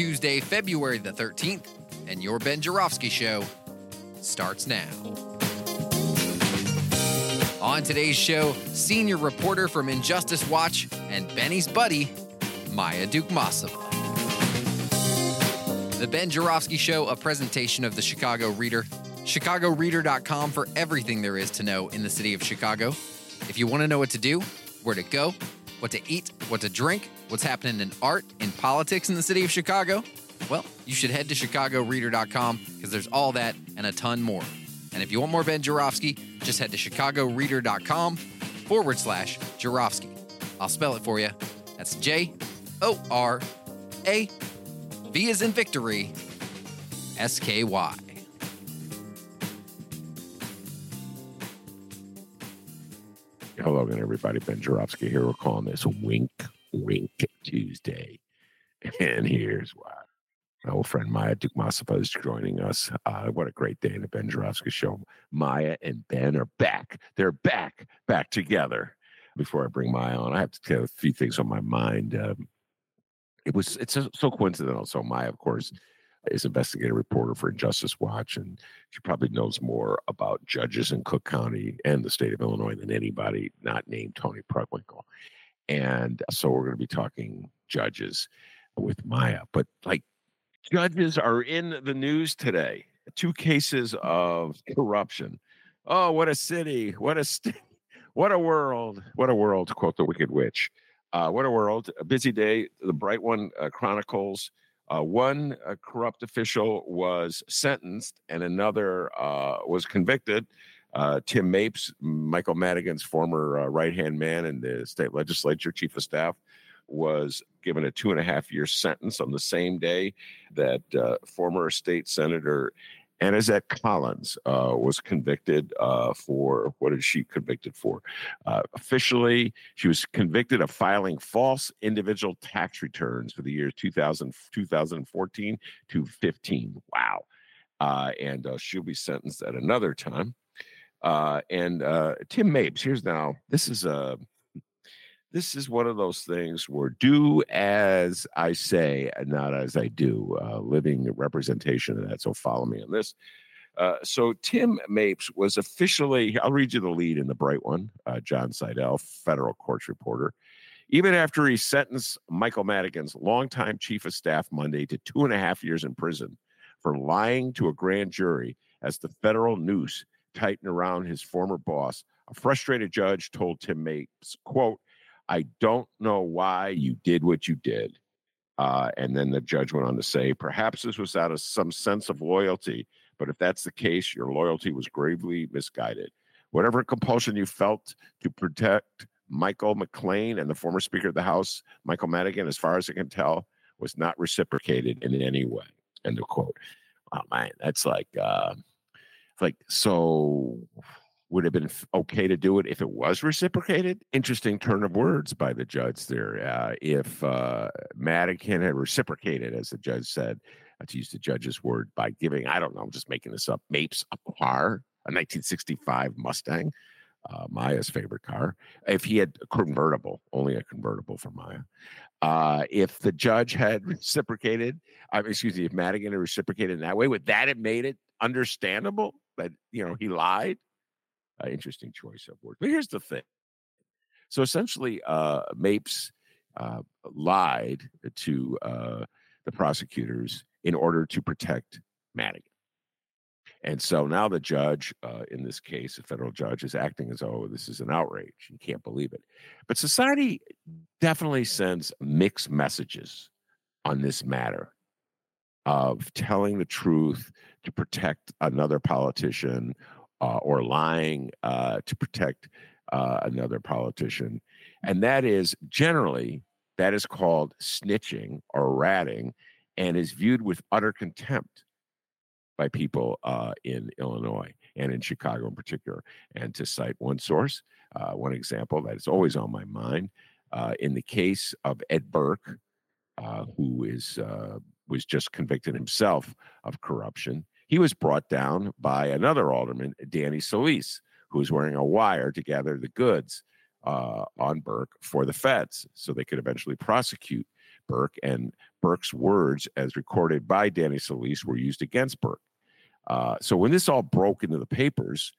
Tuesday, February the 13th, and your Ben Joravsky Show starts now. On today's show, senior reporter from Injustice Watch and Benny's buddy, Maya Dukmasova. The Ben Joravsky Show, a presentation of the Chicago Reader. ChicagoReader.com for everything there is to know in the city of Chicago. If you want to know what to do, where to go, what to eat, what to drink, what's happening in art, in politics in the city of Chicago, well, you should head to ChicagoReader.com because there's all that and a ton more. And if you want more Ben Joravsky, just head to ChicagoReader.com forward slash Joravsky. I'll spell it for you. That's J O R A V is in victory S K Y. Hello again, everybody. Ben Joravsky here. We're calling this Wink Wink Tuesday. And here's why. My old friend Maya Dukmasova is joining us. Uh, what a great day in the Ben Joravsky show. Maya and Ben are back. They're back, back together. Before I bring Maya on, I have to tell a few things on my mind. Um, it was it's so coincidental. So Maya, of course, is investigative reporter for Injustice Watch, and she probably knows more about judges in Cook County and the state of Illinois than anybody not named Toni Preckwinkle. And so we're going to be talking judges with Maya. But like judges are in the news today. Two cases of corruption. Oh, what a city! What a st- what a world! What a world! To quote the Wicked Witch. Uh, what a world! A busy day. The Bright One uh, chronicles. Uh, one uh, corrupt official was sentenced, and another uh, was convicted. Uh, Tim Mapes, Michael Madigan's former right hand man in the state legislature, chief of staff, was given a two and a half year sentence on the same day that uh, former state senator Annazette Collins uh, was convicted uh, for what is she convicted for? Uh, officially, she was convicted of filing false individual tax returns for the years 2000, 2014 to 15. Wow. Uh, and uh, she'll be sentenced at another time. Uh, and Tim Mapes, here's now, this is a this is one of those things where do as I say and not as I do, uh, living representation of that. So follow me on this. Uh, so Tim Mapes was officially, I'll read you the lead in the bright one, uh, Jon Seidel, federal courts reporter. Even after he sentenced Michael Madigan's longtime chief of staff Monday to two and a half years in prison for lying to a grand jury as the federal noose tightened around his former boss, a frustrated judge told Tim Mapes, quote, I don't know why you did what you did. Uh, and then the judge went on to say, perhaps this was out of some sense of loyalty, but if that's the case, your loyalty was gravely misguided. Whatever compulsion you felt to protect Michael McClain and the former Speaker of the House, Michael Madigan, as far as I can tell, was not reciprocated in any way. End of quote. Oh man, that's like, uh, like so would have been okay to do it if it was reciprocated. Interesting turn of words by the judge there. Uh, if uh, Madigan had reciprocated, as the judge said, uh, to use the judge's word, by giving, I don't know, I'm just making this up, Mapes a car, a 1965 Mustang, uh, Maya's favorite car. If he had a convertible, only a convertible for Maya. Uh, if the judge had reciprocated, excuse me, if Madigan had reciprocated in that way, would that have made it understandable that you know he lied? Uh, interesting choice of words. But here's the thing. So essentially, uh, Mapes uh, lied to uh, the prosecutors in order to protect Madigan. And so now the judge, uh, in this case, a federal judge, is acting as though this is an outrage. You can't believe it. But society definitely sends mixed messages on this matter of telling the truth to protect another politician uh, or lying uh, to protect uh, another politician. And that is generally, that is called snitching or ratting and is viewed with utter contempt by people uh, in Illinois and in Chicago in particular. And to cite one source, uh, one example that is always on my mind, uh, in the case of Ed Burke, uh, who is uh, was just convicted himself of corruption, he was brought down by another alderman, Danny Solis, who was wearing a wire to gather the goods uh, on Burke for the feds, so they could eventually prosecute Burke. And Burke's words, as recorded by Danny Solis, were used against Burke. Uh, so when this all broke into the papers,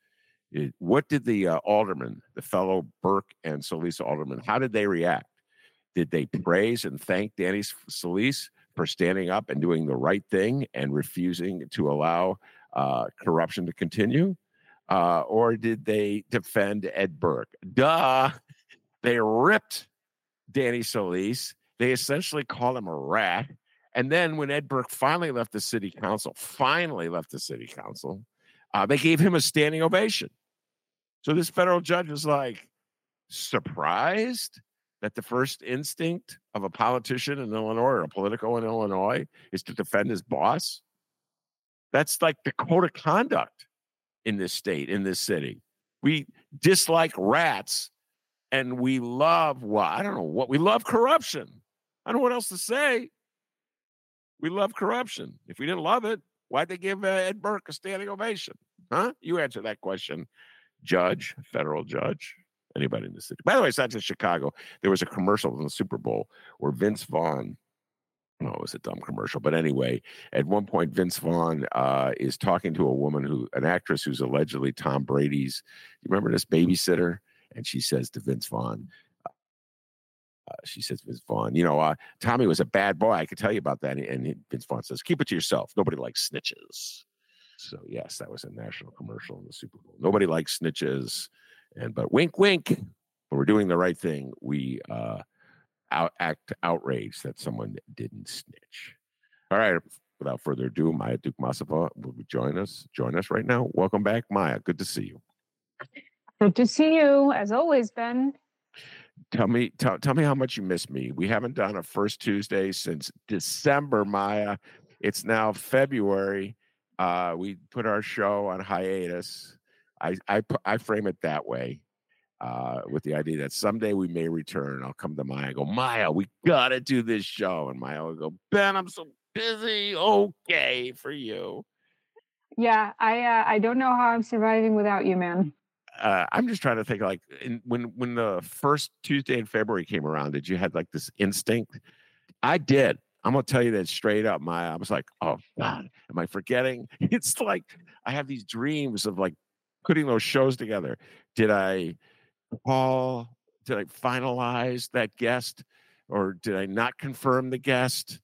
it, what did the uh, alderman, the fellow Burke and Solis alderman, how did they react? Did they praise and thank Danny Solis for standing up and doing the right thing and refusing to allow uh, corruption to continue? Uh, or did they defend Ed Burke? Duh. They ripped Danny Solis. They essentially called him a rat. And then when Ed Burke finally left the city council, finally left the city council, uh, they gave him a standing ovation. So this federal judge was like surprised that the first instinct of a politician in Illinois or a political in Illinois is to defend his boss. That's like the code of conduct in this state, in this city. We dislike rats and we love what? I don't know what we love corruption. I don't know what else to say. We love corruption. If we didn't love it, why'd they give uh, Ed Burke a standing ovation? Huh? You answer that question, judge, federal judge, anybody in the city. By the way, it's not just Chicago. There was a commercial in the Super Bowl where Vince Vaughn, oh, it was a dumb commercial, but anyway, at one point, Vince Vaughn uh, is talking to a woman who, an actress who's allegedly Tom Brady's. You remember this babysitter? And she says to Vince Vaughn, uh, she says, Vince Vaughn, you know, uh, Tommy was a bad boy. I could tell you about that. And Vince Vaughn says, keep it to yourself. Nobody likes snitches. So yes, that was a national commercial in the Super Bowl. Nobody likes snitches. And but wink, wink. When we're doing the right thing, we uh, out, act outraged that someone didn't snitch. All right. Without further ado, Maya Dukmasova will join us. Join us right now. Welcome back, Maya. Good to see you. Good to see you, as always, Ben. Tell me, tell, tell me how much you miss me. We haven't done a first Tuesday since December, Maya. It's now February. Uh, we put our show on hiatus. I I, I frame it that way, uh, with the idea that someday we may return. I'll come to Maya and go, Maya, we gotta do this show, and Maya will go, Ben, I'm so busy. Okay, for you. Yeah, I uh, I don't know how I'm surviving without you, man uh, I'm just trying to think like in, when when the first Tuesday in February came around, did you have like this instinct? I did. I'm gonna tell you that straight up. My I was like, oh God, am I forgetting? It's like I have these dreams of like putting those shows together. Did I call? Did I finalize that guest, or did I not confirm the guest?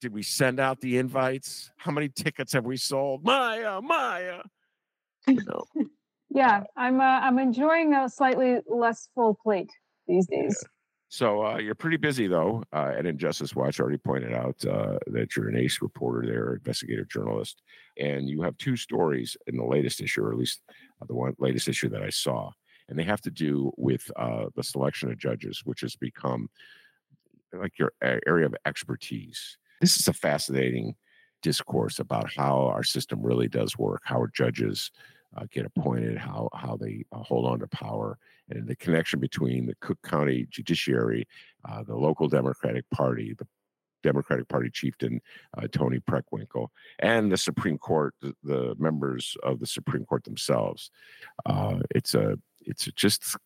Did we send out the invites? How many tickets have we sold? Maya, Maya. You know. Yeah, I'm uh, I'm enjoying a slightly less full plate these days. Yeah. So uh, you're pretty busy though, uh, and Injustice Watch already pointed out uh, that you're an ace reporter there, investigative journalist, and you have two stories in the latest issue, or at least the one latest issue that I saw, and they have to do with uh, the selection of judges, which has become like your area of expertise. This is a fascinating discourse about how our system really does work, how our judges uh, get appointed, how how they uh, hold on to power, and the connection between the Cook County Judiciary, uh, the local Democratic Party, the Democratic Party chieftain uh, Toni Preckwinkle, and the Supreme Court, the, the members of the Supreme Court themselves. Uh, it's a it's just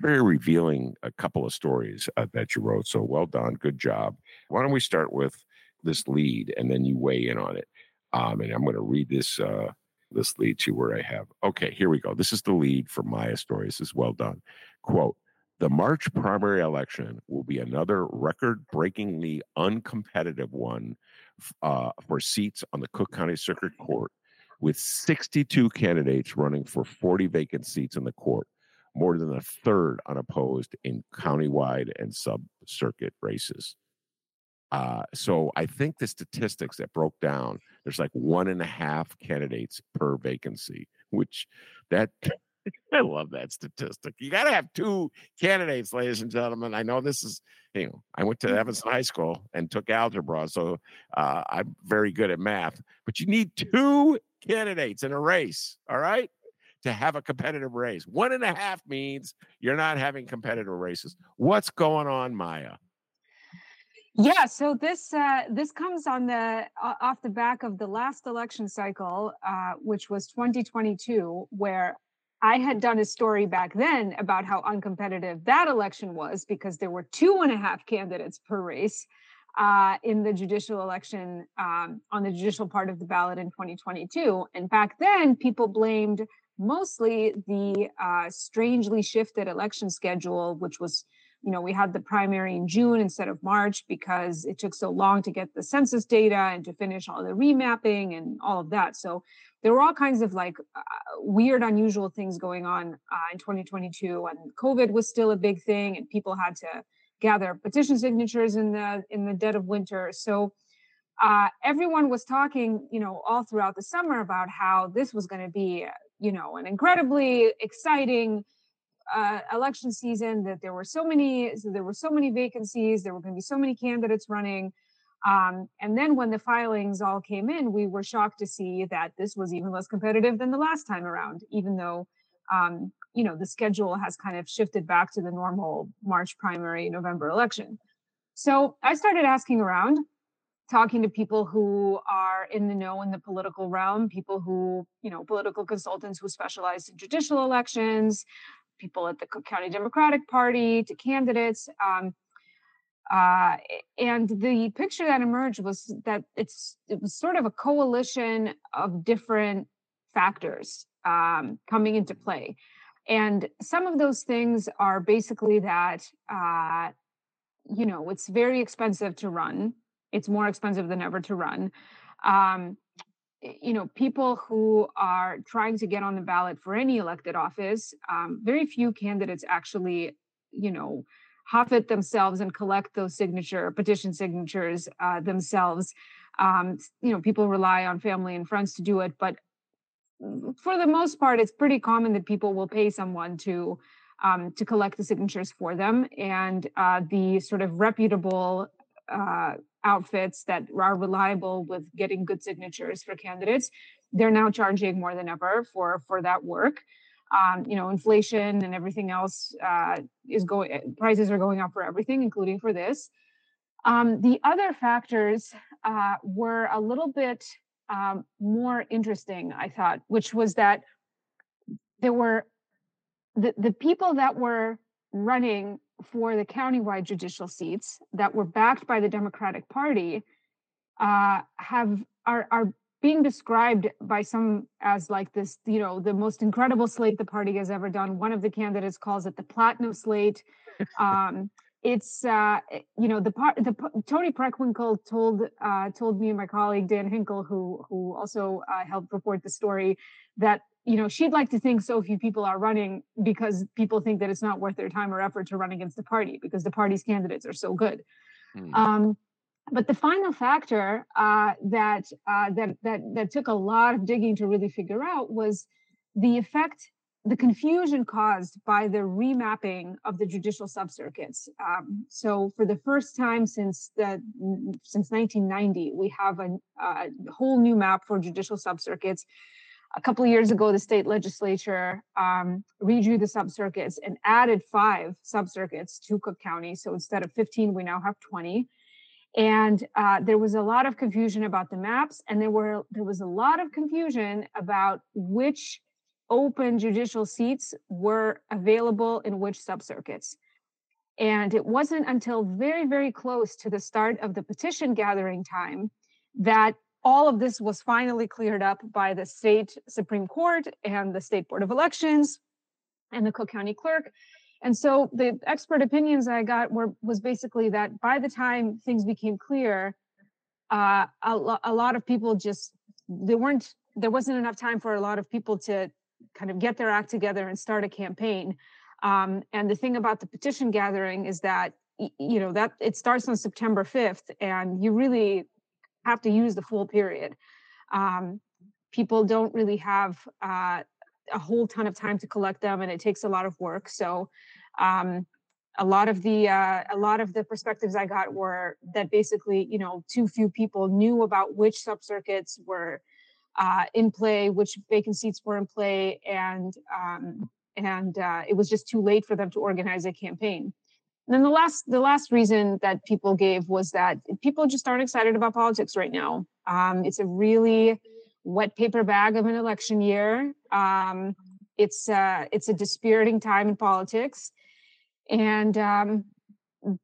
very revealing a couple of stories uh, that you wrote. So well done, good job. Why don't we start with this lead, and then you weigh in on it. Um, and I'm going to read this this lead to where I have. Okay, here we go. This is the lead for Maya Stories. This is well done. Quote The March primary election will be another record breakingly uncompetitive one uh, for seats on the Cook County Circuit Court, with 62 candidates running for 40 vacant seats in the court, more than a third unopposed in countywide and sub circuit races. Uh, so I think the statistics that broke down, there's like one and a half candidates per vacancy, which that I love that statistic. You got to have two candidates, ladies and gentlemen. I know this is, you know, I went to Mm-hmm. Evanston High School and took algebra, so uh, I'm very good at math. But you need two candidates in a race, all right, to have a competitive race. One and a half means you're not having competitive races. What's going on, Maya? Yeah, so this uh, this comes on the uh, off the back of the last election cycle, uh, which was 2022, where I had done a story back then about how uncompetitive that election was because there were two and a half candidates per race uh, in the judicial election um, on the judicial part of the ballot in 2022. And back then, people blamed mostly the uh, strangely shifted election schedule, which was you know, we had the primary in June instead of March because it took so long to get the census data and to finish all the remapping and all of that. So there were all kinds of like uh, weird, unusual things going on uh, in 2022, and COVID was still a big thing, and people had to gather petition signatures in the in the dead of winter. So uh, everyone was talking, you know, all throughout the summer about how this was going to be, you know, an incredibly exciting uh, election season that there were so many so there were so many vacancies there were going to be so many candidates running um, and then when the filings all came in we were shocked to see that this was even less competitive than the last time around even though um, you know the schedule has kind of shifted back to the normal march primary november election so i started asking around talking to people who are in the know in the political realm people who you know political consultants who specialize in judicial elections people at the Cook County Democratic Party to candidates. Um, uh, and the picture that emerged was that it's it was sort of a coalition of different factors um, coming into play. And some of those things are basically that, uh, you know, it's very expensive to run. It's more expensive than ever to run. Um, you know, people who are trying to get on the ballot for any elected office, um, very few candidates actually, you know, huff it themselves and collect those signature petition signatures uh, themselves. Um, you know, people rely on family and friends to do it, but for the most part, it's pretty common that people will pay someone to um, to collect the signatures for them, and uh, the sort of reputable uh, outfits that are reliable with getting good signatures for candidates they're now charging more than ever for for that work um, you know inflation and everything else uh, is going prices are going up for everything including for this. Um, the other factors uh, were a little bit um, more interesting i thought which was that there were the, the people that were running for the countywide judicial seats that were backed by the Democratic Party uh, have are are being described by some as like this, you know, the most incredible slate the party has ever done. One of the candidates calls it the platinum slate. Um, it's uh, you know the part the Toni Preckwinkle told uh, told me and my colleague Dan Hinkel, who who also uh, helped report the story, that you know she'd like to think so few people are running because people think that it's not worth their time or effort to run against the party because the party's candidates are so good. Hmm. Um, but the final factor uh, that uh, that that that took a lot of digging to really figure out was the effect, the confusion caused by the remapping of the judicial subcircuits. Um, so, for the first time since the since 1990, we have a, a whole new map for judicial subcircuits a couple of years ago, the state legislature um, redrew the subcircuits and added five subcircuits to Cook County. So instead of 15, we now have 20. And uh, there was a lot of confusion about the maps, and there were there was a lot of confusion about which open judicial seats were available in which subcircuits. And it wasn't until very, very close to the start of the petition gathering time that all of this was finally cleared up by the state Supreme Court and the state Board of Elections and the Cook County Clerk. And so the expert opinions I got were was basically that by the time things became clear, uh, a, lo- a lot of people just there weren't there wasn't enough time for a lot of people to kind of get their act together and start a campaign. Um, and the thing about the petition gathering is that you know that it starts on September 5th, and you really have to use the full period. Um, people don't really have uh, a whole ton of time to collect them and it takes a lot of work. So um, a lot of the uh, a lot of the perspectives I got were that basically, you know, too few people knew about which subcircuits were uh, in play, which vacant seats were in play, and um, and uh, it was just too late for them to organize a campaign. And then the last the last reason that people gave was that people just aren't excited about politics right now. Um, it's a really wet paper bag of an election year. Um, it's uh, it's a dispiriting time in politics, and um,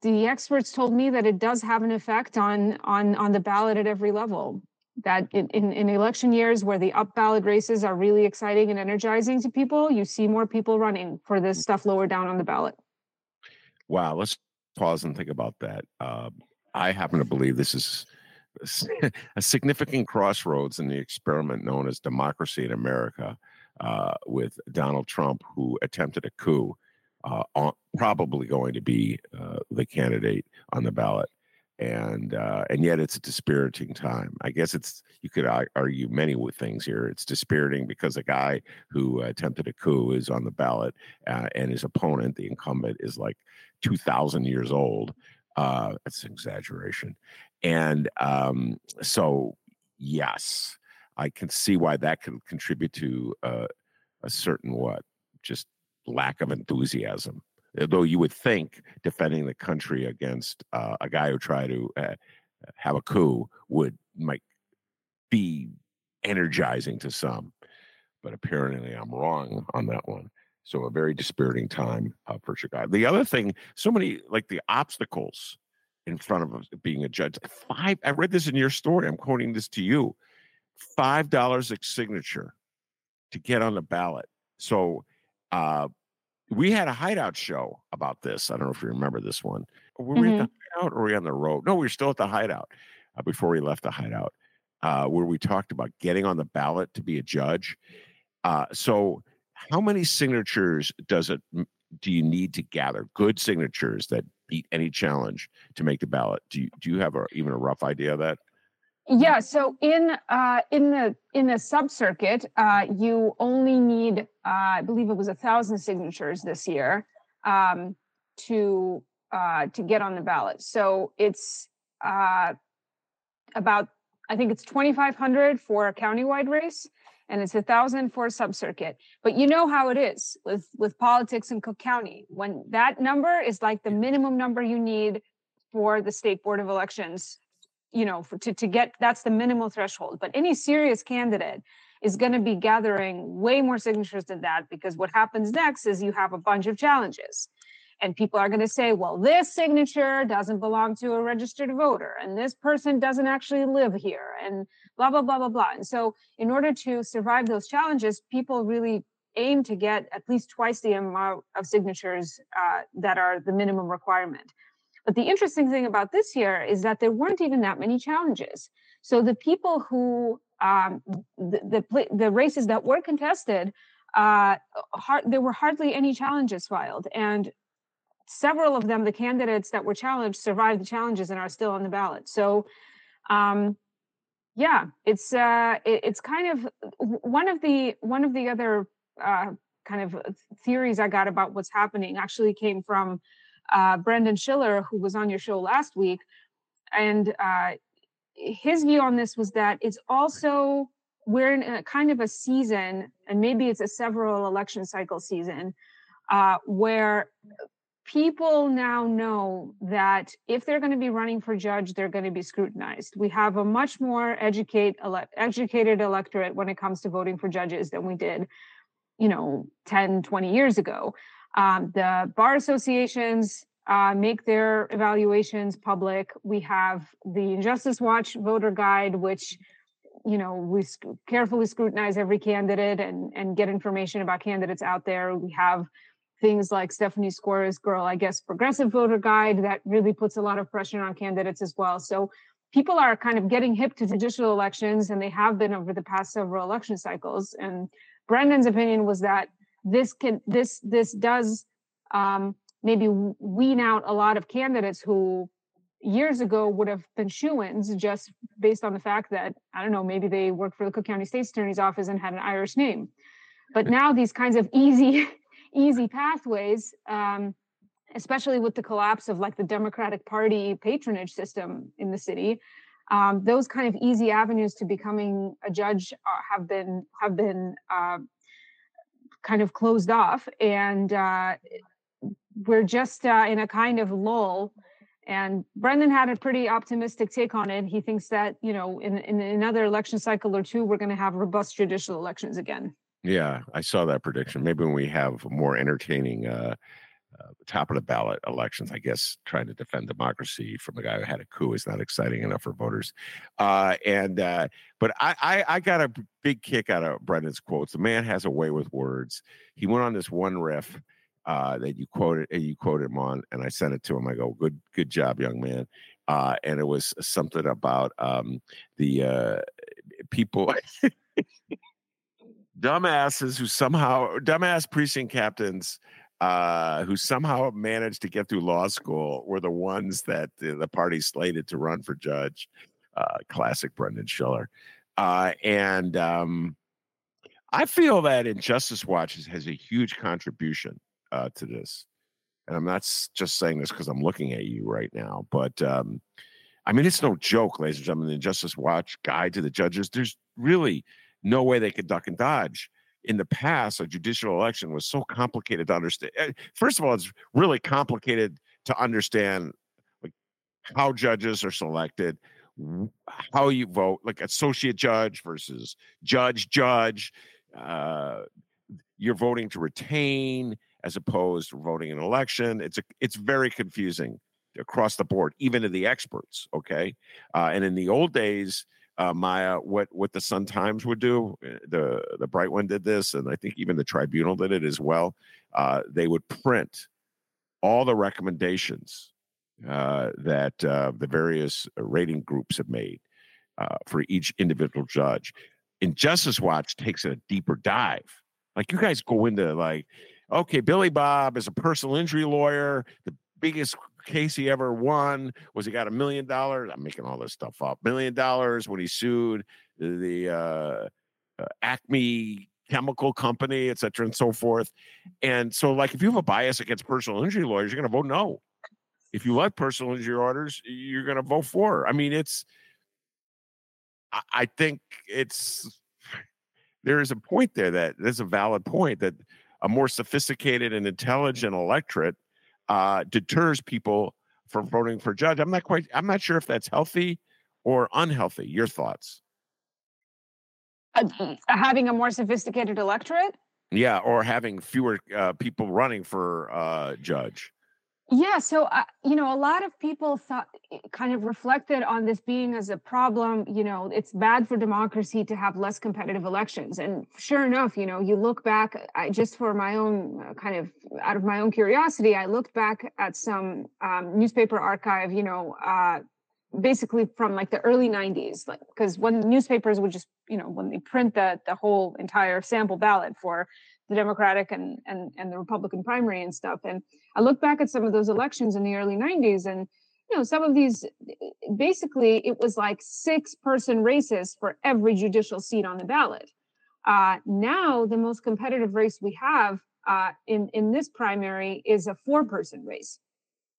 the experts told me that it does have an effect on on on the ballot at every level. That in, in, in election years where the up ballot races are really exciting and energizing to people, you see more people running for this stuff lower down on the ballot. Wow, let's pause and think about that. Uh, I happen to believe this is a significant crossroads in the experiment known as democracy in America, uh, with Donald Trump, who attempted a coup, uh, on, probably going to be uh, the candidate on the ballot, and uh, and yet it's a dispiriting time. I guess it's you could argue many things here. It's dispiriting because a guy who attempted a coup is on the ballot, uh, and his opponent, the incumbent, is like two thousand years old. Uh, that's an exaggeration. And um, so, yes, I can see why that can contribute to uh, a certain what, just lack of enthusiasm. Though you would think defending the country against uh, a guy who tried to uh, have a coup would might be energizing to some, but apparently I'm wrong on that one. So a very dispiriting time uh, for Chicago. The other thing, so many like the obstacles in front of being a judge. Five. I read this in your story. I'm quoting this to you. Five dollars a signature to get on the ballot. So uh, we had a hideout show about this. I don't know if you remember this one. Were mm-hmm. we at the mm-hmm. hideout or were we on the road? No, we were still at the hideout uh, before we left the hideout, uh, where we talked about getting on the ballot to be a judge. Uh, so, how many signatures does it do you need to gather? Good signatures that beat any challenge to make the ballot. Do you do you have a, even a rough idea of that? Yeah. So in uh, in the in the sub circuit, uh, you only need, uh, I believe it was a thousand signatures this year um, to uh, to get on the ballot. So it's uh, about I think it's twenty five hundred for a countywide race, and it's a thousand for a sub-circuit. But you know how it is with with politics in Cook County. When that number is like the minimum number you need for the state board of elections, you know, for, to to get that's the minimal threshold. But any serious candidate is going to be gathering way more signatures than that because what happens next is you have a bunch of challenges and people are going to say well this signature doesn't belong to a registered voter and this person doesn't actually live here and blah blah blah blah blah. And so in order to survive those challenges people really aim to get at least twice the amount of signatures uh, that are the minimum requirement. But the interesting thing about this year is that there weren't even that many challenges. So the people who um, the, the, the races that were contested uh, hard, there were hardly any challenges filed. And several of them, the candidates that were challenged, survived the challenges and are still on the ballot. So, um, yeah, it's uh, it, it's kind of one of the one of the other uh, kind of theories I got about what's happening actually came from uh, Brendan Shiller, who was on your show last week, and uh, his view on this was that it's also we're in a kind of a season, and maybe it's a several election cycle season, uh, where people now know that if they're going to be running for judge, they're going to be scrutinized. We have a much more educate, ele- educated electorate when it comes to voting for judges than we did, you know, 10, 20 years ago. Um, the bar associations uh, make their evaluations public. We have the Injustice Watch voter guide, which you know we sc- carefully scrutinize every candidate and and get information about candidates out there. We have things like Stephanie Skora's Girl, I guess, Progressive Voter Guide that really puts a lot of pressure on candidates as well. So people are kind of getting hip to judicial elections, and they have been over the past several election cycles. And Brendan's opinion was that this can this this does um, maybe wean out a lot of candidates who years ago would have been shoo-ins just based on the fact that I don't know maybe they worked for the Cook County State's Attorney's Office and had an Irish name. but now these kinds of easy easy pathways um, especially with the collapse of like the democratic party patronage system in the city um, those kind of easy avenues to becoming a judge uh, have been have been uh, kind of closed off and uh, we're just uh, in a kind of lull and Brendan had a pretty optimistic take on it. He thinks that, you know, in, in another election cycle or two, we're going to have robust judicial elections again. Yeah, I saw that prediction. Maybe when we have more entertaining uh, uh, top of the ballot elections, I guess trying to defend democracy from a guy who had a coup is not exciting enough for voters. Uh, and uh, but I, I, I got a big kick out of Brendan's quotes. The man has a way with words. He went on this one riff uh, that you quoted and you quoted him on, and I sent it to him. I go, "Good, good job, young man." Uh, and it was something about um, the uh, people dumbasses who somehow dumbass precinct captains uh, who somehow managed to get through law school were the ones that the, the party slated to run for judge. Uh, classic Brendan Shiller. Uh, and um, I feel that Injustice Watch has, has a huge contribution uh, to this. And I'm not just saying this because I'm looking at you right now, but um, I mean, it's no joke, ladies and gentlemen. The Injustice Watch guide to the judges, there's really no way they could duck and dodge. In the past, a judicial election was so complicated to understand. Eh, first of all, it's really complicated to understand like how judges are selected, how you vote, like associate judge versus judge, judge. Uh, you're voting to retain as opposed to voting an election. It's a, it's very confusing across the board, even to the experts. Okay, uh, and in the old days, uh, Maya, what what the Sun Times would do. Eh, the the Bright one did this, and I think even the Tribunal did it as well. Uh, they would print all the recommendations uh, that uh, the various rating groups have made uh, for each individual judge. Injustice Watch takes a deeper dive. Like you guys go into like, okay, Billy Bob is a personal injury lawyer. The biggest case he ever won was he got a million dollars. I'm making all this stuff up. Million dollars when he sued the uh, uh, Acme chemical company, et cetera, and so forth. And so, like, if you have a bias against personal injury lawyers, you're going to vote no. If you like personal injury orders, you're going to vote for. I mean, it's. I, I think it's. There is a point there that there's a valid point that a more sophisticated and intelligent electorate uh, deters people from voting for judge. I'm not quite. I'm not sure if that's healthy or unhealthy. Your thoughts? Uh, having a more sophisticated electorate. Yeah, or having fewer uh, people running for uh, judge. Yeah, so uh, you know, a lot of people thought, eh, kind of reflected on this being as a problem. You know, it's bad for democracy to have less competitive elections, and sure enough, you know, you look back. I just for my own uh, kind of out of my own curiosity, I looked back at some um, newspaper archive. You know, uh, basically from like the early 90s like because when newspapers would just you know when they print the the whole entire sample ballot for the Democratic and and and the Republican primary and stuff. And I look back at some of those elections in the early 90s and you know some of these basically it was like six person races for every judicial seat on the ballot. Uh, now the most competitive race we have uh, in in this primary is a four person race.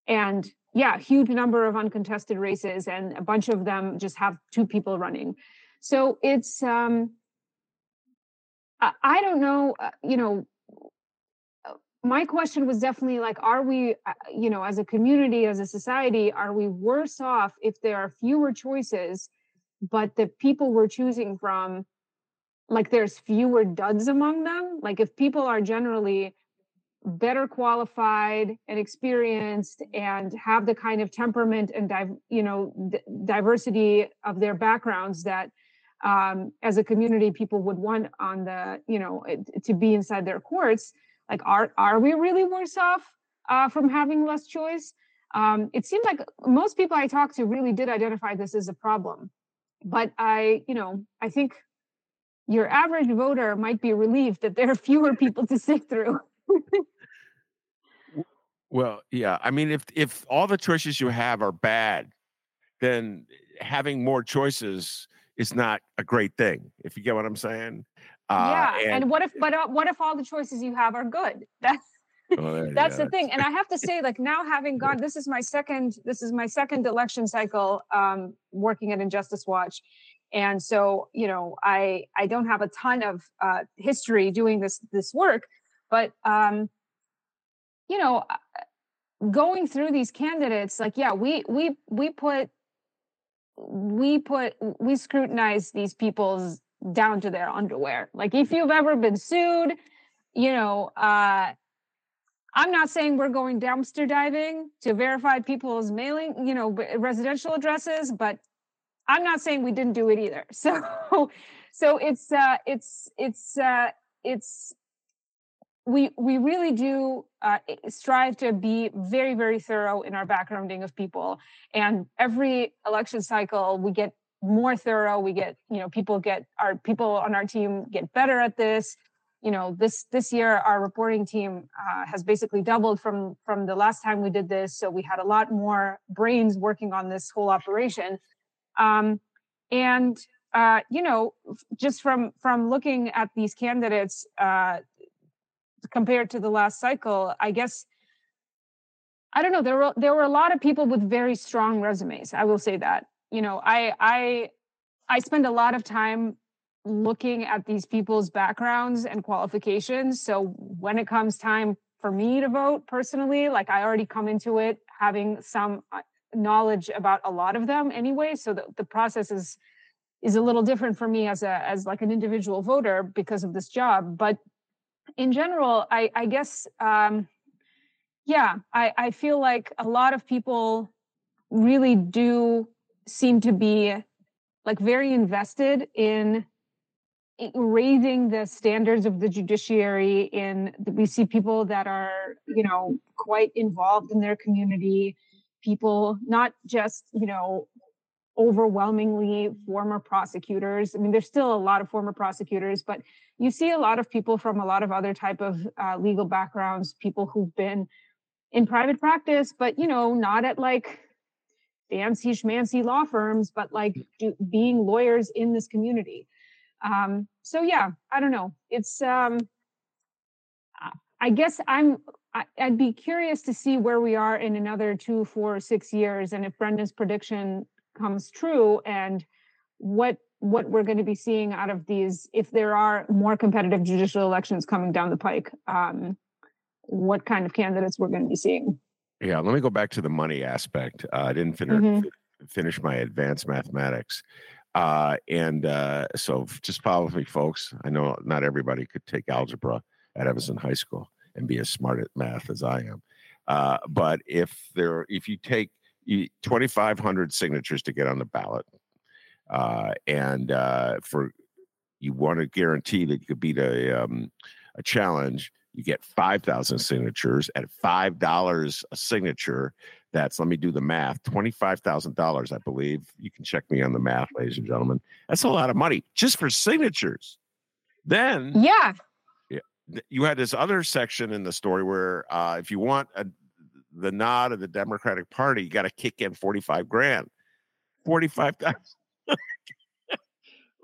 And yeah, huge number of uncontested races, and a bunch of them just have two people running. So it's um, I, don't know, uh, you know, uh, my question was definitely like, are we, uh, you know, as a community, as a society, are we worse off if there are fewer choices, but the people we're choosing from, like there's fewer duds among them? Like if people are generally better qualified and experienced and have the kind of temperament and you know diversity of their backgrounds that um, as a community people would want on the you know to be inside their courts like are are we really worse off uh, from having less choice? Um, it seems like most people i talked to really did identify this as a problem. But i you know i think your average voter might be relieved that there are fewer people to sift through. Well yeah i mean if if all the choices you have are bad then having more choices is not a great thing if you get what i'm saying Uh, yeah, and, and, what if but uh, what if all the choices you have are good? That's well, that's yeah. the thing and i have to say like now having gone this is my second this is my second election cycle um, working at injustice watch and so you know i i don't have a ton of uh, history doing this this work but um you know uh, going through these candidates like yeah we we we put we put we scrutinize these people's down to their underwear like if you've ever been sued you know uh I'm not saying we're going dumpster diving to verify people's mailing, you know, residential addresses, but I'm not saying we didn't do it either. So, so it's uh, it's it's uh, it's we we really do uh, strive to be very very thorough in our backgrounding of people, and every election cycle we get more thorough. We get you know people get our people on our team get better at this. You know this this year our reporting team uh, has basically doubled from from the last time we did this. So we had a lot more brains working on this whole operation. Um, and uh, you know just from from looking at these candidates uh, compared to the last cycle i guess i don't know there were there were a lot of people with very strong resumes i will say that you know i i i spend a lot of time looking at these people's backgrounds and qualifications. So when it comes time for me to vote personally, like I already come into it having some uh, knowledge about a lot of them anyway. So the, the process is is a little different for me as a as like an individual voter because of this job. But in general, I, I guess um, yeah, I, I feel like a lot of people really do seem to be like very invested in raising the standards of the judiciary in we see people that are you know quite involved in their community people not just you know overwhelmingly former prosecutors. I mean there's still a lot of former prosecutors but you see a lot of people from a lot of other type of uh, legal backgrounds people who've been in private practice but you know not at like fancy schmancy law firms but like do, being lawyers in this community. Um, so yeah, I don't know. It's um, I guess I'm I, would be curious to see where we are in another two, four, six years, and if Brendan's prediction comes true, and what what we're going to be seeing out of these, if there are more competitive judicial elections coming down the pike, um, what kind of candidates we're going to be seeing. Yeah, let me go back to the money aspect. Uh, I didn't finish mm-hmm. finish my advanced mathematics. Uh, and uh, so just follow me, folks. I know not everybody could take algebra at Evanston High School and be as smart at math as I am. Uh, but if there, if you take 2,500 signatures to get on the ballot, uh, and uh, for you want to guarantee that you could beat a um, a challenge, you get 5,000 signatures at $5 a signature. That's, let me do the math, $25,000, I believe. You can check me on the math, ladies and gentlemen. That's a lot of money just for signatures. Then, yeah. You had this other section in the story where uh, if you want a, the nod of the Democratic Party, you got to kick in 45 grand. 45,000.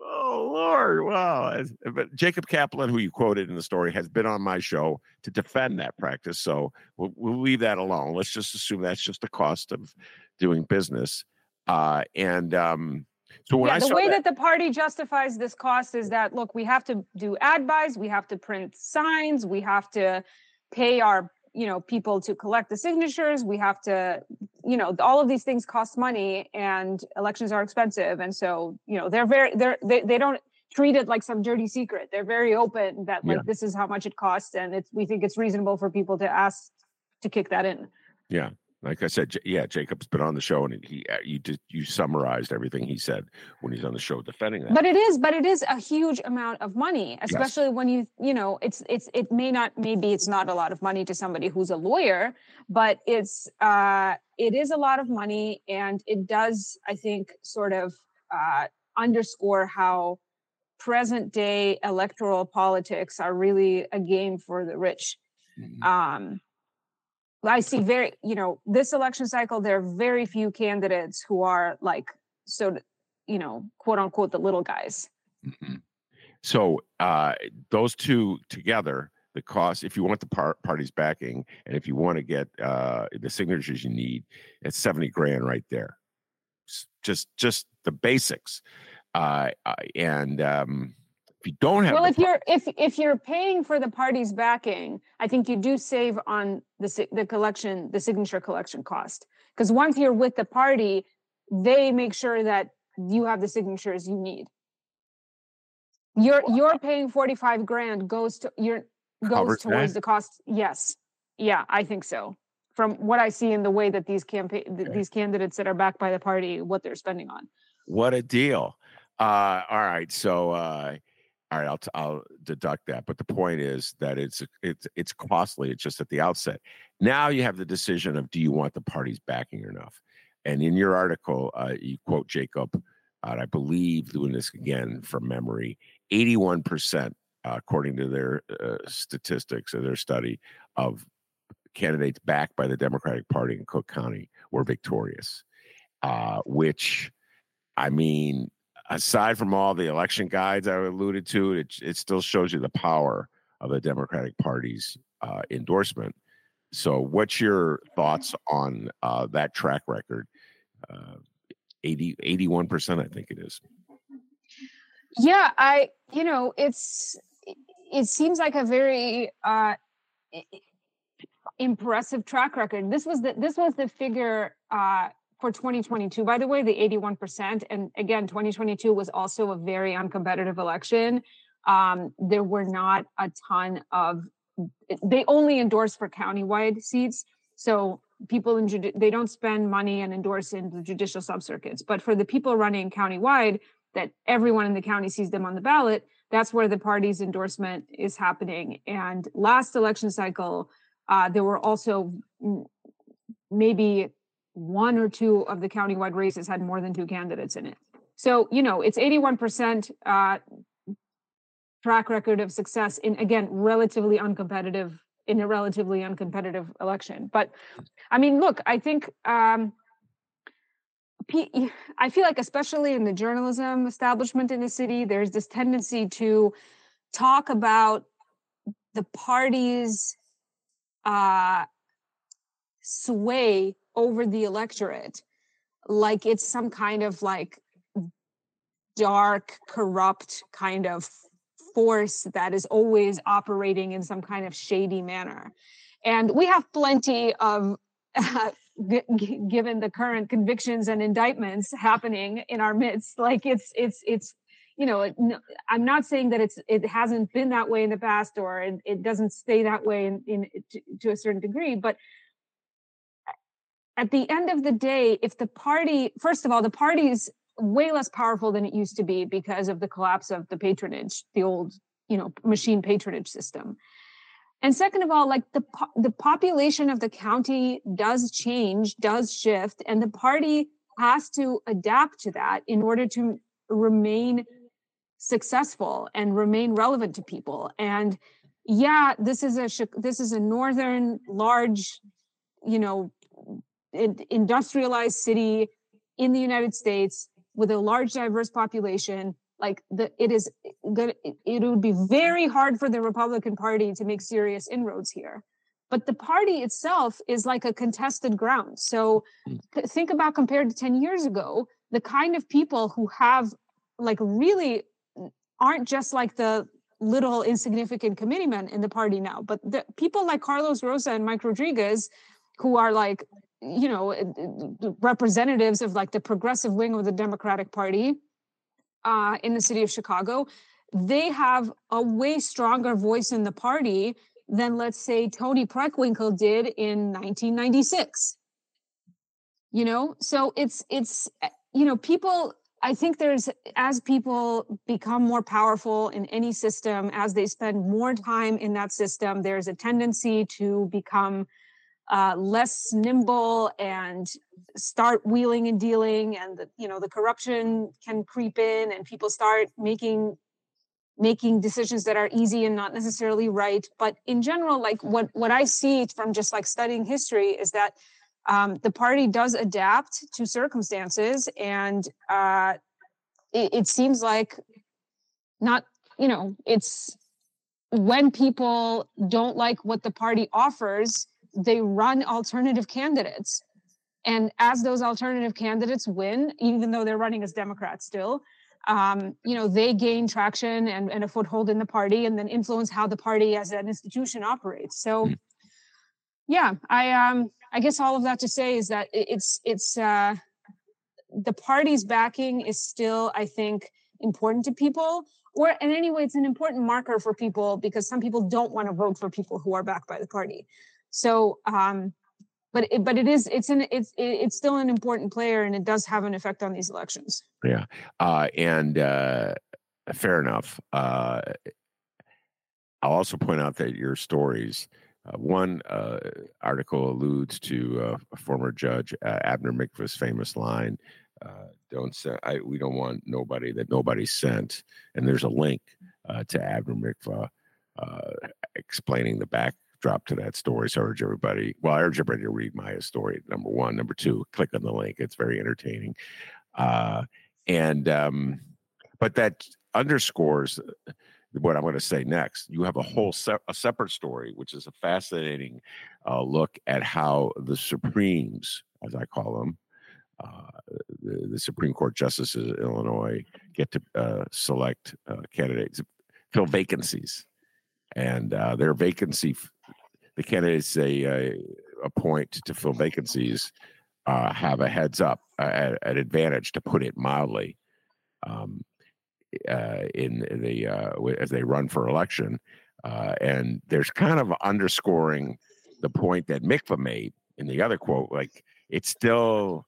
Oh Lord! Wow. But Jacob Kaplan, who you quoted in the story, has been on my show to defend that practice. So we'll, we'll leave that alone. Let's just assume that's just the cost of doing business. Uh, and um, so when yeah, I the way that, that the party justifies this cost is that look, we have to do ad buys, we have to print signs, we have to pay our you know people to collect the signatures. We have to you know all of these things cost money and elections are expensive. And so you know they're very they're they, they don't treat it like some dirty secret. They're very open that like yeah. this is how much it costs. And it's we think it's reasonable for people to ask to kick that in. Yeah like I said, yeah, Jacob's been on the show, and he uh, you did you summarized everything he said when he's on the show defending that. But it is, but it is a huge amount of money, especially yes. when you you know it's it's it may not maybe it's not a lot of money to somebody who's a lawyer, but it's uh it is a lot of money, and it does I think sort of uh, underscore how present day electoral politics are really a game for the rich. Mm-hmm. Um, I see very, you know, this election cycle, there are very few candidates who are like, so, you know, quote unquote, the little guys. Mm-hmm. So uh, those two together, the cost, if you want the par- party's backing, and if you want to get uh, the signatures you need, it's seventy grand right there. Just just the basics, uh, and um, if you don't have well, if you're if if you're paying for the party's backing, I think you do save on the the collection, the signature collection cost. Because once you're with the party, they make sure that you have the signatures you need. You're you're paying 45 grand goes to your goes towards that? the cost. Yes. Yeah, I think so. From what I see in the way that these campaign okay. these candidates that are backed by the party, what they're spending on. What a deal. Uh all right. So uh all right, I'll t- I'll deduct that. But the point is that it's it's it's costly. It's just at the outset. Now you have the decision of do you want the parties backing not. And in your article, uh, you quote Jacob, uh, I believe doing this again from memory, 81%, uh, according to their uh, statistics or their study, of candidates backed by the Democratic Party in Cook County were victorious, uh, which, I mean, aside from all the election guides I alluded to, it, it still shows you the power of the Democratic Party's uh, endorsement. So, what's your thoughts on uh, that track record? Uh, 80, 81%, I think it is. Yeah, I, you know, it's, it seems like a very uh, impressive track record. This was the, this was the figure uh, for 2022, by the way, the 81%. And again, 2022 was also a very uncompetitive election. Um, there were not a ton of, they only endorsed for countywide seats. So people in they don't spend money and endorse in the judicial subcircuits. But for the people running countywide, that everyone in the county sees them on the ballot, that's where the party's endorsement is happening. And last election cycle, uh, there were also maybe one or two of the countywide races had more than two candidates in it. So, you know, it's 81% uh, track record of success in, again, relatively uncompetitive, in a relatively uncompetitive election. But I mean, look, I think, um, I feel like, especially in the journalism establishment in the city, there's this tendency to talk about the party's uh, sway over the electorate. Like it's some kind of like dark corrupt kind of force that is always operating in some kind of shady manner. And we have plenty of uh, g- given the current convictions and indictments happening in our midst like it's it's it's you know it, i'm not saying that it's it hasn't been that way in the past or it, it doesn't stay that way in, in to, to a certain degree but at the end of the day, if the party, first of all, the party is way less powerful than it used to be because of the collapse of the patronage, the old, you know, machine patronage system. And second of all, like the the population of the county does change, does shift, and the party has to adapt to that in order to remain successful and remain relevant to people. And yeah, this is a this is a northern large, you know, industrialized city in the United States with a large diverse population like the it is good it would be very hard for the Republican Party to make serious inroads here but the party itself is like a contested ground so hmm. think about compared to 10 years ago the kind of people who have like really aren't just like the little insignificant committeemen in the party now but the people like Carlos Rosa and Mike Rodriguez who are like you know representatives of like the progressive wing of the democratic party uh, in the city of chicago they have a way stronger voice in the party than let's say Toni Preckwinkle did in 1996 you know? So it's it's eh, you know people i think there's as people become more powerful in any system as they spend more time in that system there's a tendency to become uh, less nimble and start wheeling and dealing and the, you know the corruption can creep in and people start making making decisions that are easy and not necessarily right. But in general like what what i see from just like studying history is that um, the party does adapt to circumstances and uh, it, it seems like not you know, it's when people don't like what the party offers, they run alternative candidates. And as those alternative candidates win, even though they're running as Democrats still, um, you know, they gain traction and, and a foothold in the party and then influence how the party as an institution operates. So hmm. yeah, I um I guess all of that to say is that it's it's uh the party's backing is still, I think, important to people. Or in any way, it's an important marker for people because some people don't want to vote for people who are backed by the party. So um but it, but it is it's an it's it's still an important player and it does have an effect on these elections. Yeah. Uh, and uh, fair enough. Uh, i'll also point out that your stories uh, one uh, article alludes to uh, a former judge abner mikva's famous line don't send I, we don't want nobody that nobody sent. And there's a link to abner mikva explaining the back drop to that story. So I urge everybody, well, I urge everybody to read Maya's story, number one. Number two, click on the link. It's very entertaining. Uh, and, um, but that underscores what I'm going to say next. You have a whole se- a separate story, which is a fascinating uh, look at how the Supremes, as I call them, uh, the, the, Supreme Court justices of Illinois get to uh, select uh, candidates, fill vacancies, and uh, their vacancy the candidates they uh, appoint to fill vacancies uh, have a heads up, uh, an advantage, to put it mildly, um, uh, in the uh, as they run for election, uh, and there's kind of underscoring the point that Mikva made in the other quote, like it still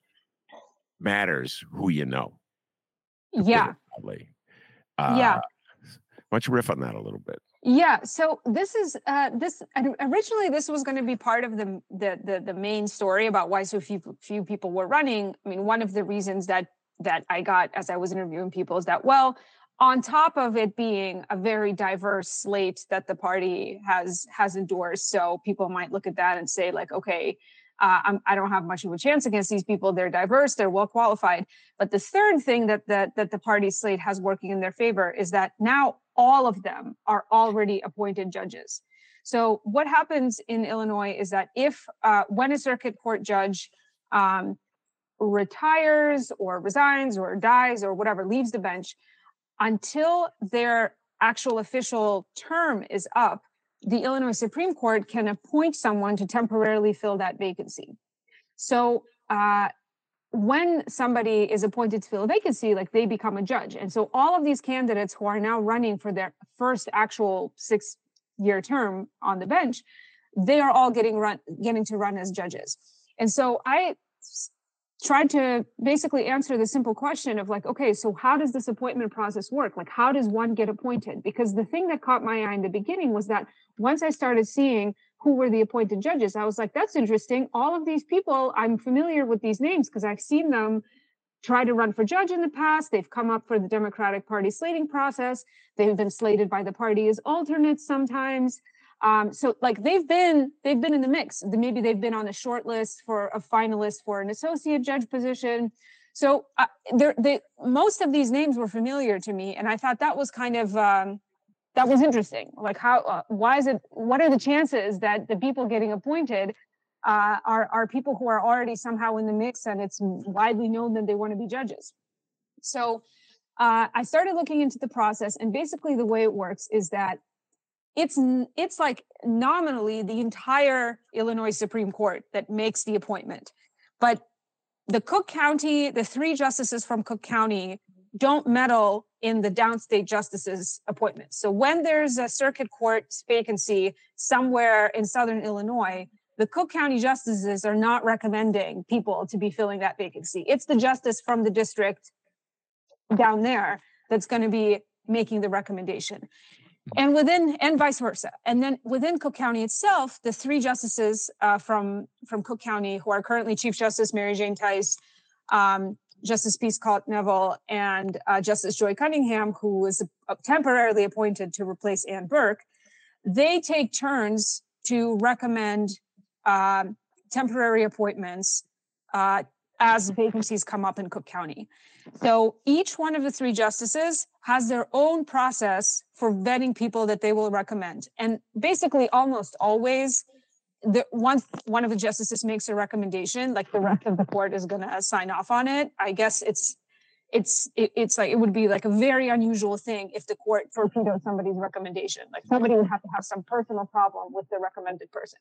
matters who you know. Yeah. yeah. Why don't you riff on that a little bit? Yeah, so this is uh, this originally this was going to be part of the, the, the the main story about why so few few people were running. I mean, one of the reasons that that I got as I was interviewing people is that well, on top of it being a very diverse slate that the party has has endorsed, so people might look at that and say like, okay, uh, I'm, I do not have much of a chance against these people. They're diverse, they're well qualified. But the third thing that that that the party slate has working in their favor is that now all of them are already appointed judges. So what happens in Illinois is that if uh, when a circuit court judge um, retires or resigns or dies or whatever, leaves the bench, until their actual official term is up, the Illinois Supreme Court can appoint someone to temporarily fill that vacancy. So uh, when somebody is appointed to fill a vacancy, like they become a judge. And so all of these candidates who are now running for their first actual six year term on the bench, they are all getting run getting to run as judges. And so I tried to basically answer the simple question of like, okay, so how does this appointment process work? Like, how does one get appointed? Because the thing that caught my eye in the beginning was that once I started seeing who were the appointed judges. I was like, that's interesting. All of these people, I'm familiar with these names because I've seen them try to run for judge in the past. They've come up for the Democratic Party slating process. They've been slated by the party as alternates sometimes. Um, so like they've been they've been in the mix. Maybe they've been on a short list for a finalist for an associate judge position. So uh, they, most of these names were familiar to me, and I thought that was kind of um, that was interesting. Like how, uh, why is it, what are the chances that the people getting appointed uh, are, are people who are already somehow in the mix and it's widely known that they want to be judges. So uh, I started looking into the process and basically the way it works is that it's it's like nominally the entire Illinois Supreme Court that makes the appointment. But the Cook County, the three justices from Cook County don't meddle in the downstate justices appointments. So when there's a circuit court vacancy somewhere in southern Illinois, the Cook County justices are not recommending people to be filling that vacancy. It's the justice from the district down there that's going to be making the recommendation. And within, and vice versa. And then within Cook County itself, the three justices uh, from, from Cook County who are currently Chief Justice Mary Jane Theis, um, Justice P. Scott Neville and uh, Justice Joy Cunningham, who was temporarily appointed to replace Ann Burke, they take turns to recommend uh, temporary appointments uh, as vacancies come up in Cook County. So each one of the three justices has their own process for vetting people that they will recommend. And basically, almost always, the once one of the justices makes a recommendation, like the rest of the court is going to sign off on it. I guess it's it's it, it's like it would be like a very unusual thing if the court torpedoed somebody's recommendation. Like somebody would have to have some personal problem with the recommended person.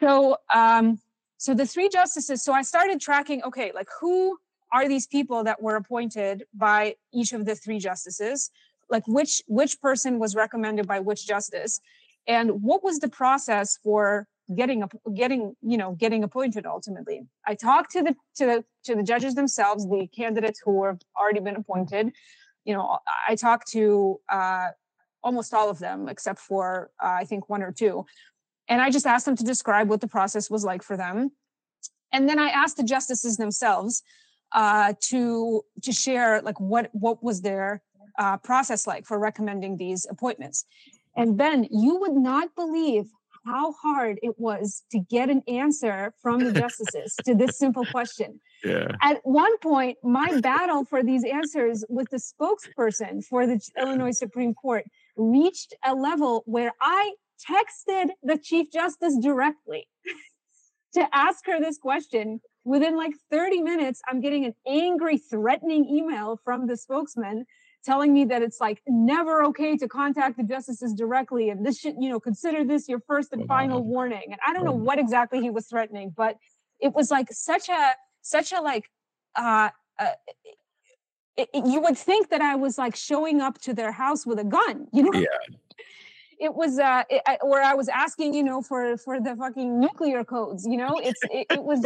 So um, so the three justices. So I started tracking. Okay, like who are these people that were appointed by each of the three justices? Like which which person was recommended by which justice, and what was the process for getting a getting you know getting appointed ultimately. I talked to the to the to the judges themselves the candidates who have already been appointed. You know i talked to uh, almost all of them except for uh, i think one or two. And i just asked them to describe what the process was like for them. And then i asked the justices themselves uh, to to share like what what was their uh, process like for recommending these appointments. And Ben, you would not believe how hard it was to get an answer from the justices to this simple question. Yeah. At one point, my battle for these answers with the spokesperson for the Illinois Supreme Court reached a level where I texted the Chief Justice directly to ask her this question. Within like 30 minutes, I'm getting an angry, threatening email from the spokesman telling me that it's like never okay to contact the justices directly and this should you know consider this your first and final warning. And i don't know what exactly he was threatening but it was like such a such a like uh, uh it, it, you would think that i was like showing up to their house with a gun you know? Yeah it was uh it, where I was asking, you know, for for the fucking nuclear codes. You know, it's it, it was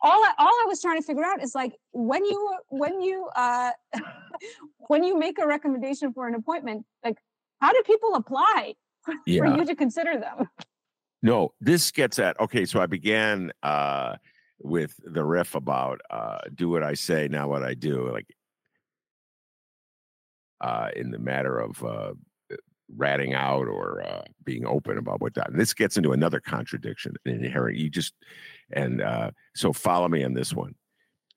all I, all I was trying to figure out is like when you when you uh when you make a recommendation for an appointment, like how do people apply for yeah. you to consider them? No, this gets at okay. So I began uh with the riff about uh do what I say, not what I do, like uh in the matter of uh ratting out or uh, being open about what that. And this gets into another contradiction, an inherent. You just and uh, so follow me on this one.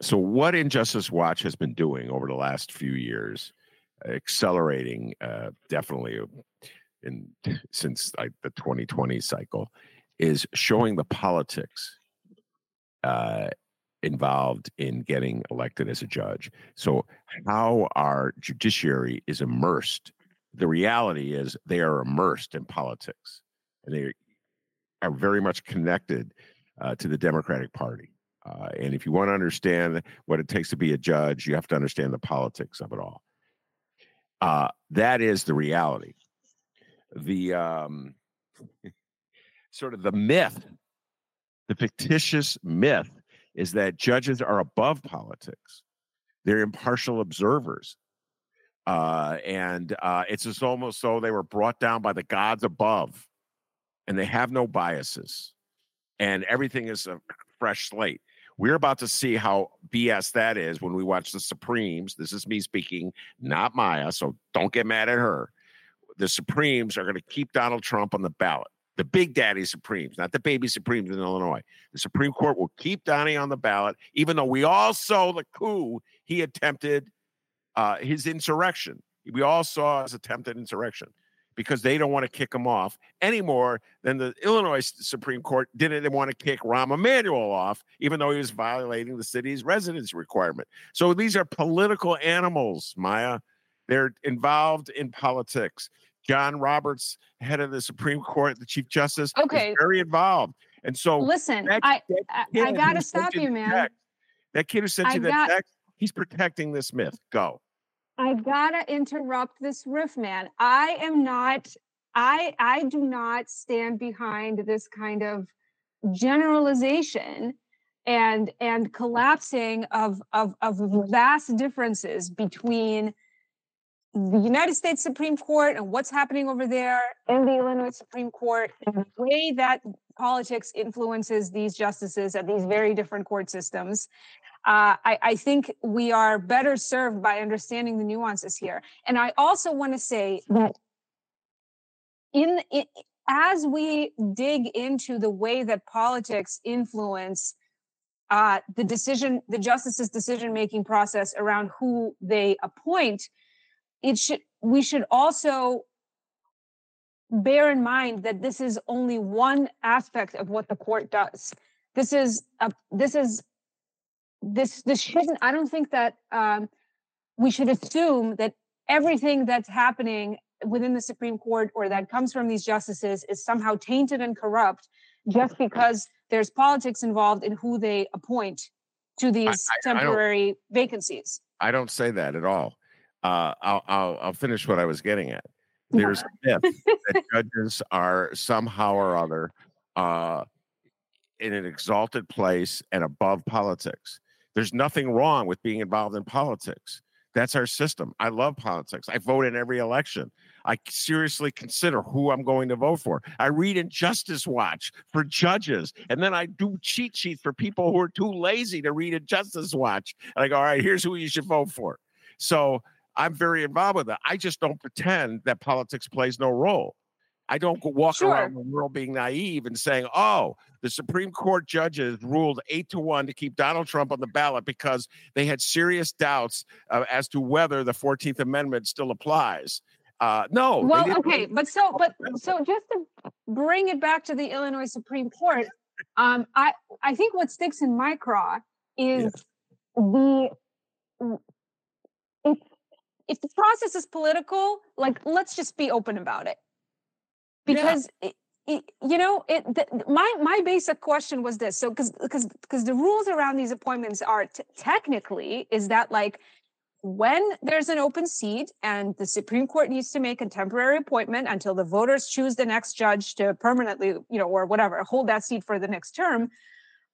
So what Injustice Watch has been doing over the last few years, accelerating uh, definitely in since like the 2020 cycle, is showing the politics uh, involved in getting elected as a judge. So how our judiciary is immersed the reality is they are immersed in politics and they are very much connected uh, to the Democratic Party. Uh, and if you want to understand what it takes to be a judge, you have to understand the politics of it all. Uh, that is the reality. The um, sort of the myth, the fictitious myth, is that judges are above politics. They're impartial observers uh, and uh, it's just almost so they were brought down by the gods above, and they have no biases, and everything is a fresh slate. We're about to see how BS that is when we watch the Supremes. This is me speaking, not Maya, so don't get mad at her. The Supremes are going to keep Donald Trump on the ballot. The big daddy Supremes, not the baby Supremes in Illinois. The Supreme Court will keep Donnie on the ballot, even though we all saw the coup he attempted uh, his insurrection. We all saw his attempted insurrection because they don't want to kick him off any more than the Illinois Supreme Court didn't want to kick Rahm Emanuel off, even though he was violating the city's residency requirement. So these are political animals, Maya. They're involved in politics. John Roberts, head of the Supreme Court, the Chief Justice, okay, very involved. And so, listen, that, I that I, I got to stop you, man. Text, that kid who sent I you that text, he's protecting this myth. Go. I gotta interrupt this riff, man. I am not. I I do not stand behind this kind of generalization and and collapsing of of of vast differences between the United States Supreme Court and what's happening over there in the Illinois Supreme Court and the way that politics influences these justices at these very different court systems uh, I, I, think we are better served by understanding the nuances here. And I also want to say that in, in as we dig into the way that politics influence uh, the decision, the justice's decision making process around who they appoint, it should we should also bear in mind that this is only one aspect of what the court does. This is a this is this this shouldn't. I don't think that um, we should assume that everything that's happening within the Supreme Court or that comes from these justices is somehow tainted and corrupt just because there's politics involved in who they appoint to these I, I, temporary I vacancies. I don't say that at all. Uh, I'll, I'll, I'll finish what I was getting at. There's a myth that judges are somehow or other uh, in an exalted place and above politics. There's nothing wrong with being involved in politics. That's our system. I love politics. I vote in every election. I seriously consider who I'm going to vote for. I read Injustice Watch for judges, and then I do cheat sheets for people who are too lazy to read Injustice Watch. And I go, all right, here's who you should vote for. So I'm very involved with that. I just don't pretend that politics plays no role. I don't walk sure. around the world being naive and saying, "Oh, the Supreme Court judges ruled eight to one to keep Donald Trump on the ballot because they had serious doubts uh, as to whether the Fourteenth Amendment still applies." Uh, no. Well, okay, but so, but so, just to bring it back to the Illinois Supreme Court, um, I I think what sticks in my craw is yeah. the if if the process is political, like let's just be open about it because yeah. it, you know it the, my my basic question was this so because because because the rules around these appointments are t- technically is that like when there's an open seat and the supreme court needs to make a temporary appointment until the voters choose the next judge to permanently you know or whatever hold that seat for the next term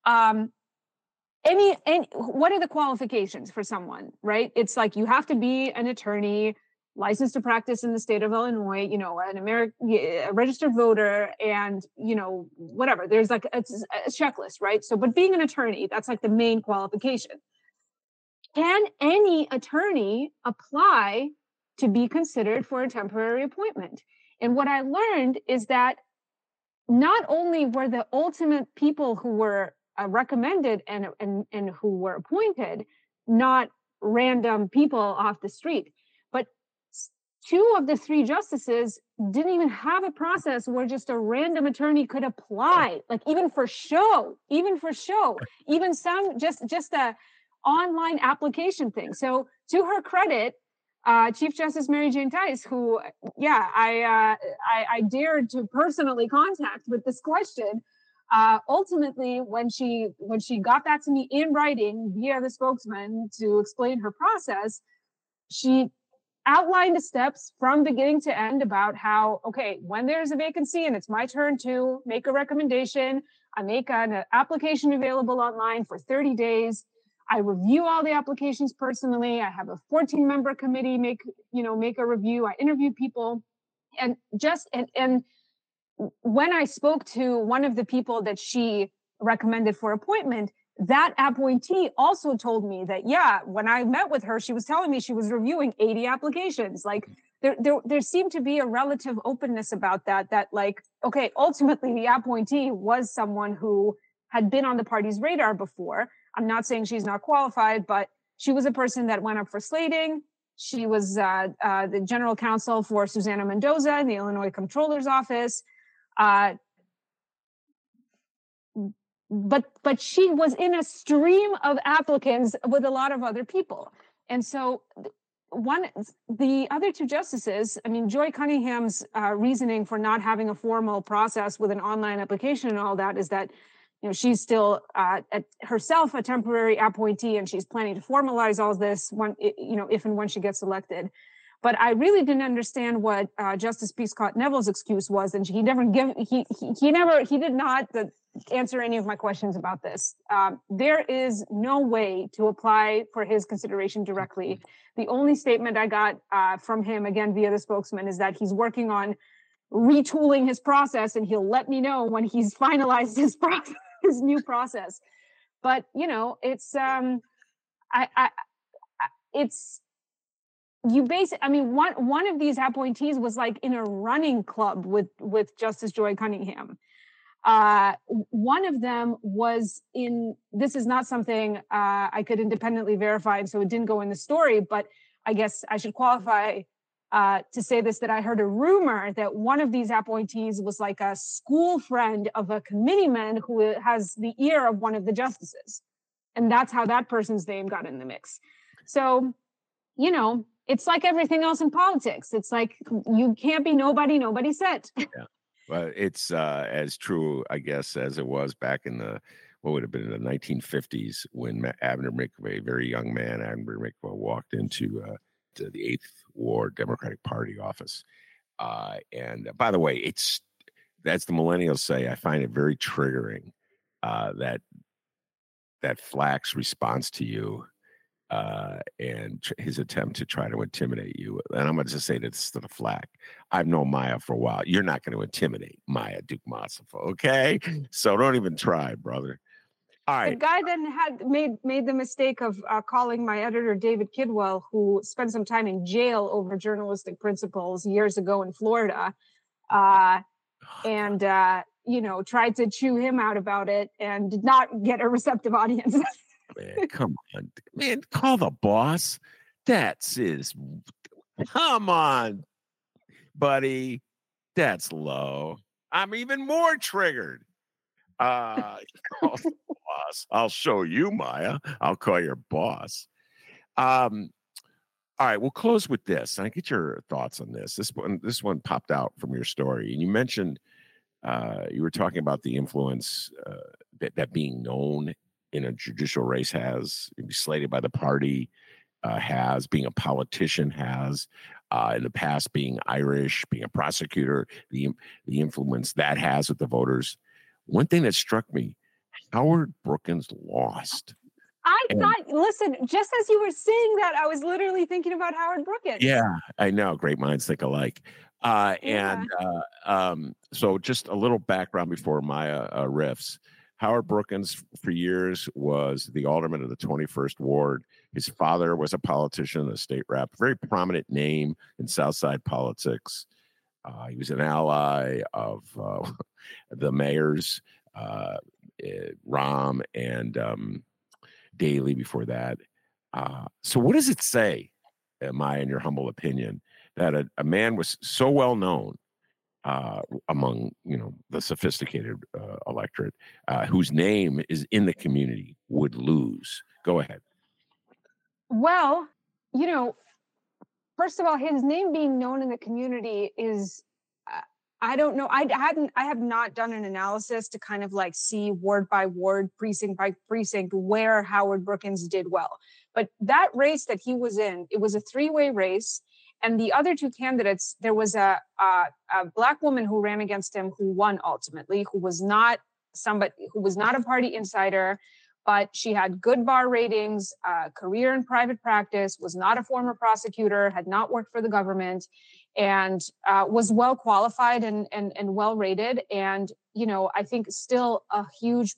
um any, any what are the qualifications for someone right? It's like you have to be an attorney licensed to practice in the state of Illinois, you know, an American a registered voter, and you know, whatever. There's like a, a checklist, right? So, but being an attorney, that's like the main qualification. Can any attorney apply to be considered for a temporary appointment? And what I learned is that not only were the ultimate people who were uh, recommended and, and, and who were appointed not random people off the street, two of the three justices didn't even have a process where just a random attorney could apply like even for show even for show even some just just a online application thing. So to her credit uh, chief justice Mary Jane Theis who yeah i uh, I, I dared to personally contact with this question uh, ultimately when she when she got that to me in writing via the spokesman to explain her process she outline the steps from beginning to end about how, okay, when there's a vacancy and it's my turn to make a recommendation, I make an application available online for 30 days. I review all the applications personally. I have a 14 member committee make, you know, make a review. I interview people and just, and, and when I spoke to one of the people that she recommended for appointment, that appointee also told me that yeah when i met with her she was telling me she was reviewing 80 applications. Like there, there there seemed to be a relative openness about that that like okay ultimately the appointee was someone who had been on the party's radar before. I'm not saying she's not qualified but she was a person that went up for slating. She was uh, uh, the general counsel for susana mendoza in the illinois comptroller's office. Uh, but but she was in a stream of applicants with a lot of other people and so one the other two justices i mean joy cunningham's uh, reasoning for not having a formal process with an online application and all that is that you know she's still uh, herself a temporary appointee and she's planning to formalize all this when you know if and when she gets elected but I really didn't understand what uh, Justice P. Scott Neville's excuse was, and he never give he he, he never he did not the, answer any of my questions about this. Um, there is no way to apply for his consideration directly. The only statement I got uh, from him, again via the spokesman, is that he's working on retooling his process and he'll let me know when he's finalized his process, his new process. But you know, it's um, I, I, it's you base i mean one one of these appointees was like in a running club with with justice joy cunningham Uh, one of them was in, this is not something uh, I could independently verify, and so it didn't go in the story, but I guess I should qualify uh, to say this that I heard a rumor that one of these appointees was like a school friend of a committeeman who has the ear of one of the justices. And that's how that person's name got in the mix. So, you know, it's like everything else in politics. It's like you can't be nobody, nobody said. Yeah. But it's uh, as true, I guess, as it was back in the what would have been in the 1950s when Abner a very young man, Abner Mikva, walked into uh, the Eighth Ward Democratic Party office. Uh, and uh, by the way, it's that's the millennials say. I find it very triggering uh, that that Flack's response to you uh, and tr- his attempt to try to intimidate you. And I'm going to just say this to the Flack. I've known Maya for a while. You're not going to intimidate Maya Dukmasova, okay? So don't even try, brother. All right. The guy then had made made the mistake of uh, calling my editor David Kidwell, who spent some time in jail over journalistic principles years ago in Florida, uh, and uh, you know tried to chew him out about it, and did not get a receptive audience. man, come on, man, call the boss. That's his. Come on, buddy. That's low. I'm even more triggered. Uh, boss. I'll show you, Maya. I'll call your boss. Um, all right, we'll close with this. I get your thoughts on this. This one, this one popped out from your story, and you mentioned uh, you were talking about the influence uh, that, that being known in a judicial race has, be slated by the party uh, has, being a politician has, uh, in the past being Irish, being a prosecutor, the the influence that has with the voters. One thing that struck me Howard Brookins lost. I and, thought, listen, just as you were saying that, I was literally thinking about Howard Brookins. Yeah, I know. Great minds think alike. Uh, yeah. And uh, um, so, just a little background before Maya uh, riffs. Howard Brookins, for years, was the alderman of the 21st Ward. His father was a politician, a state rep, very prominent name in Southside politics. Uh, he was an ally of uh, the mayor's uh, uh, Rahm and um, Daley before that. Uh, so, what does it say, am I, in your humble opinion, that a, a man was so well known uh, among you know the sophisticated uh, electorate, uh, whose name is in the community, would lose? Go ahead. Well, you know, first of all, his name being known in the community is I don't know. I hadn't. I have not done an analysis to kind of like see ward by ward, precinct by precinct, where Howard Brookins did well. But that race that he was in, it was a three-way race, and the other two candidates, there was a, a, a black woman who ran against him who won ultimately, who was not somebody who was not a party insider, but she had good bar ratings, uh, career in private practice, was not a former prosecutor, had not worked for the government, and uh, was well qualified and, and, and well rated. And, you know, I think still a huge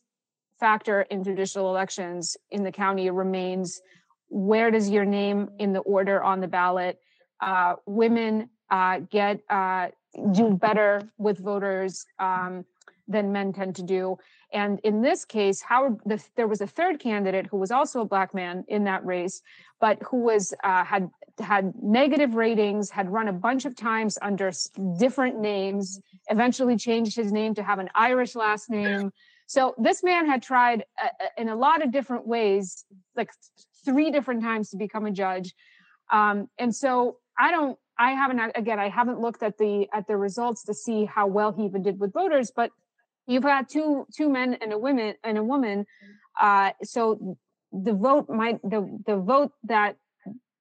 factor in judicial elections in the county remains where does your name in the order on the ballot? Uh, women uh, get uh, do better with voters um, than men tend to do. And in this case, Howard, the, there was a third candidate who was also a black man in that race, but who was uh, had had negative ratings, had run a bunch of times under different names. Eventually, changed his name to have an Irish last name. So this man had tried uh, uh in a lot of different ways, like three different times to become a judge. Um, and so I don't. I haven't again. I haven't looked at the at the results to see how well he even did with voters, but you've got two two men and a woman and a woman uh, so the vote might the the vote that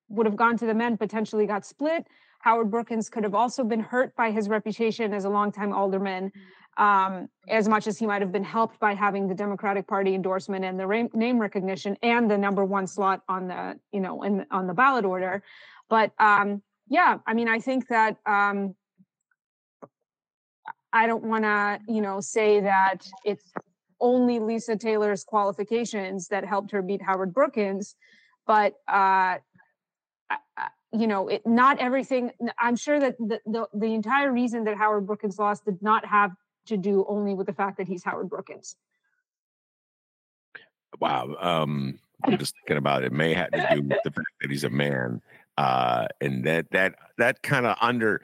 would have gone to the men potentially got split howard brookins could have also been hurt by his reputation as a longtime alderman um, as much as he might have been helped by having the democratic party endorsement and the ra- name recognition and the number one slot on the you know in on the ballot order but um, yeah i mean i think that um, I don't want to, you know, say that it's only Lisa Taylor's qualifications that helped her beat Howard Brookins, but uh, you know, it, not everything. I'm sure that the, the, the entire reason that Howard Brookins lost did not have to do only with the fact that he's Howard Brookins. Wow. Um, I'm just thinking about it. it may have to do with the fact that he's a man, uh, and that that that kind of under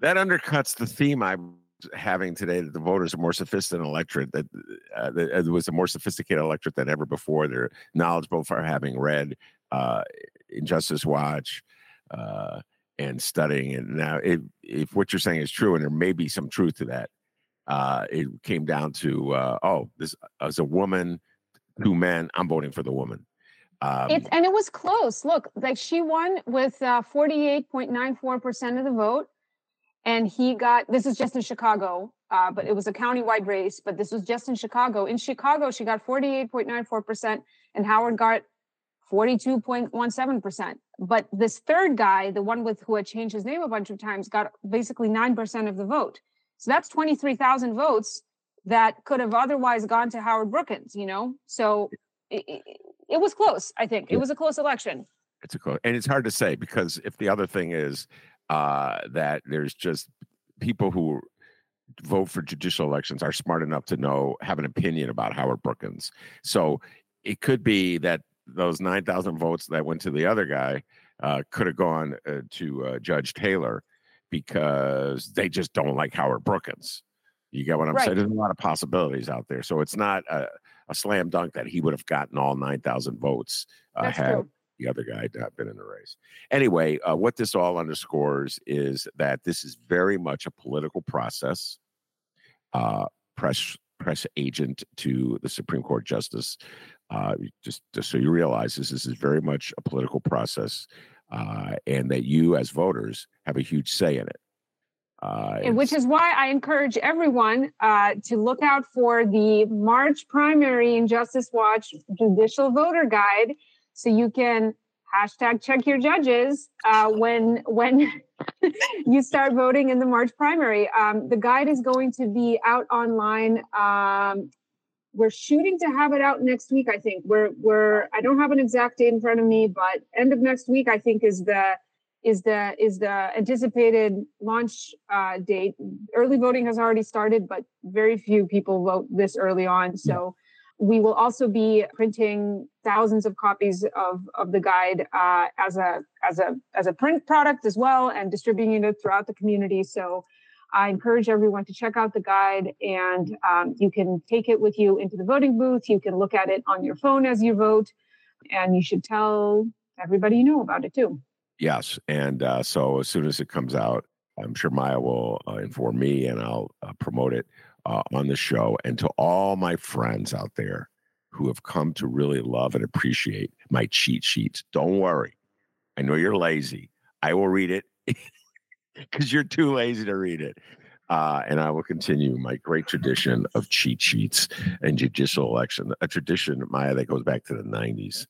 that undercuts the theme I am having today that the voters are more sophisticated electorate that uh, it was a more sophisticated electorate than ever before. They're knowledgeable for having read uh, Injustice Watch uh, and studying it. Now, if, if what you're saying is true, and there may be some truth to that, uh, it came down to uh, oh, this as a woman two men. I'm voting for the woman. Um, it's and it was close. Look, like she won with uh, 48.94% of the vote, and he got. This is just in Chicago, uh, but it was a county-wide race. But this was just in Chicago. In Chicago, she got 48.94%, and Howard got 42.17%. But this third guy, the one with who had changed his name a bunch of times, got basically nine percent of the vote. So that's 23,000 votes that could have otherwise gone to Howard Brookins, you know? So it, it, it was close, I think. It was a close election. It's a close, and it's hard to say because if the other thing is uh, that there's just people who vote for judicial elections are smart enough to know, have an opinion about Howard Brookins. So it could be that those 9,000 votes that went to the other guy uh, could have gone uh, to uh, Judge Taylor because they just don't like Howard Brookins. You get what I'm right. saying? There's a lot of possibilities out there. So it's not a, a slam dunk that he would have gotten all 9,000 votes uh, had true. the other guy not been in the race. Anyway, uh, what this all underscores is that this is very much a political process. Uh, press press agent to the Supreme Court justice. Uh, just, just so you realize this, this is very much a political process, uh, and that you as voters have a huge say in it. Uh, which is why I encourage everyone uh, to look out for the March primary Injustice Watch Judicial Voter Guide, so you can hashtag check your judges uh, when when you start voting in the March primary. Um, the guide is going to be out online. Um, we're shooting to have it out next week. I think we're we're. I don't have an exact date in front of me, but end of next week I think is the is the is the anticipated launch uh, date. Early voting has already started, but very few people vote this early on. So we will also be printing thousands of copies of of the guide uh, as a as a as a print product as well, and distributing it throughout the community. So. I encourage everyone to check out the guide and um, you can take it with you into the voting booth. You can look at it on your phone as you vote, and you should tell everybody you know about it too. Yes, and uh, so as soon as it comes out, I'm sure Maya will uh, inform me, and I'll uh, promote it uh, on the show. And to all my friends out there who have come to really love and appreciate my cheat sheets, don't worry. I know you're lazy. I will read it because you're too lazy to read it. Uh, and I will continue my great tradition of cheat sheets and judicial election, a tradition, Maya, that goes back to the 90s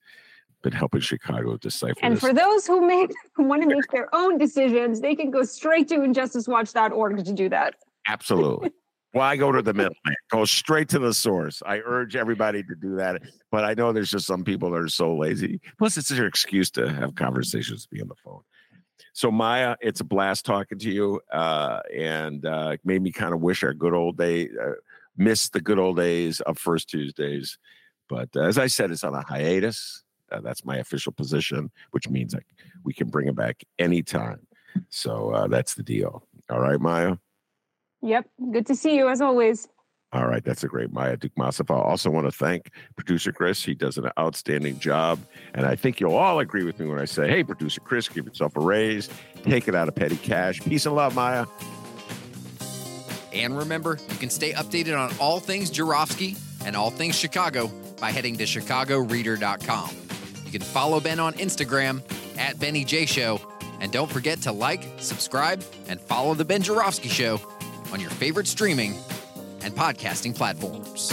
been helping Chicago decipher. And this. for those who make who want to make their own decisions, they can go straight to injusticewatch.org to do that. Absolutely. Well, I go to the middle. Go straight to the source. I urge everybody to do that. But I know there's just some people that are so lazy. Plus, it's their excuse to have conversations, be on the phone. So, Maya, it's a blast talking to you, uh, and uh, made me kind of wish our good old day, uh, miss the good old days of First Tuesdays. But uh, as I said, it's on a hiatus. Uh, that's my official position, which means like we can bring it back anytime. So uh, that's the deal. All right, Maya. Yep. Good to see you as always. All right, that's a great Maya Dukmasov. I also want to thank producer Chris. He does an outstanding job. And I think you'll all agree with me when I say, hey, producer Chris, give yourself a raise, take it out of petty cash. Peace and love, Maya. And remember, you can stay updated on all things Joravsky and all things Chicago by heading to chicagoreader.com. Can follow Ben on Instagram at Benny J Show. And don't forget to like, subscribe, and follow The Ben Joravsky Show on your favorite streaming and podcasting platforms.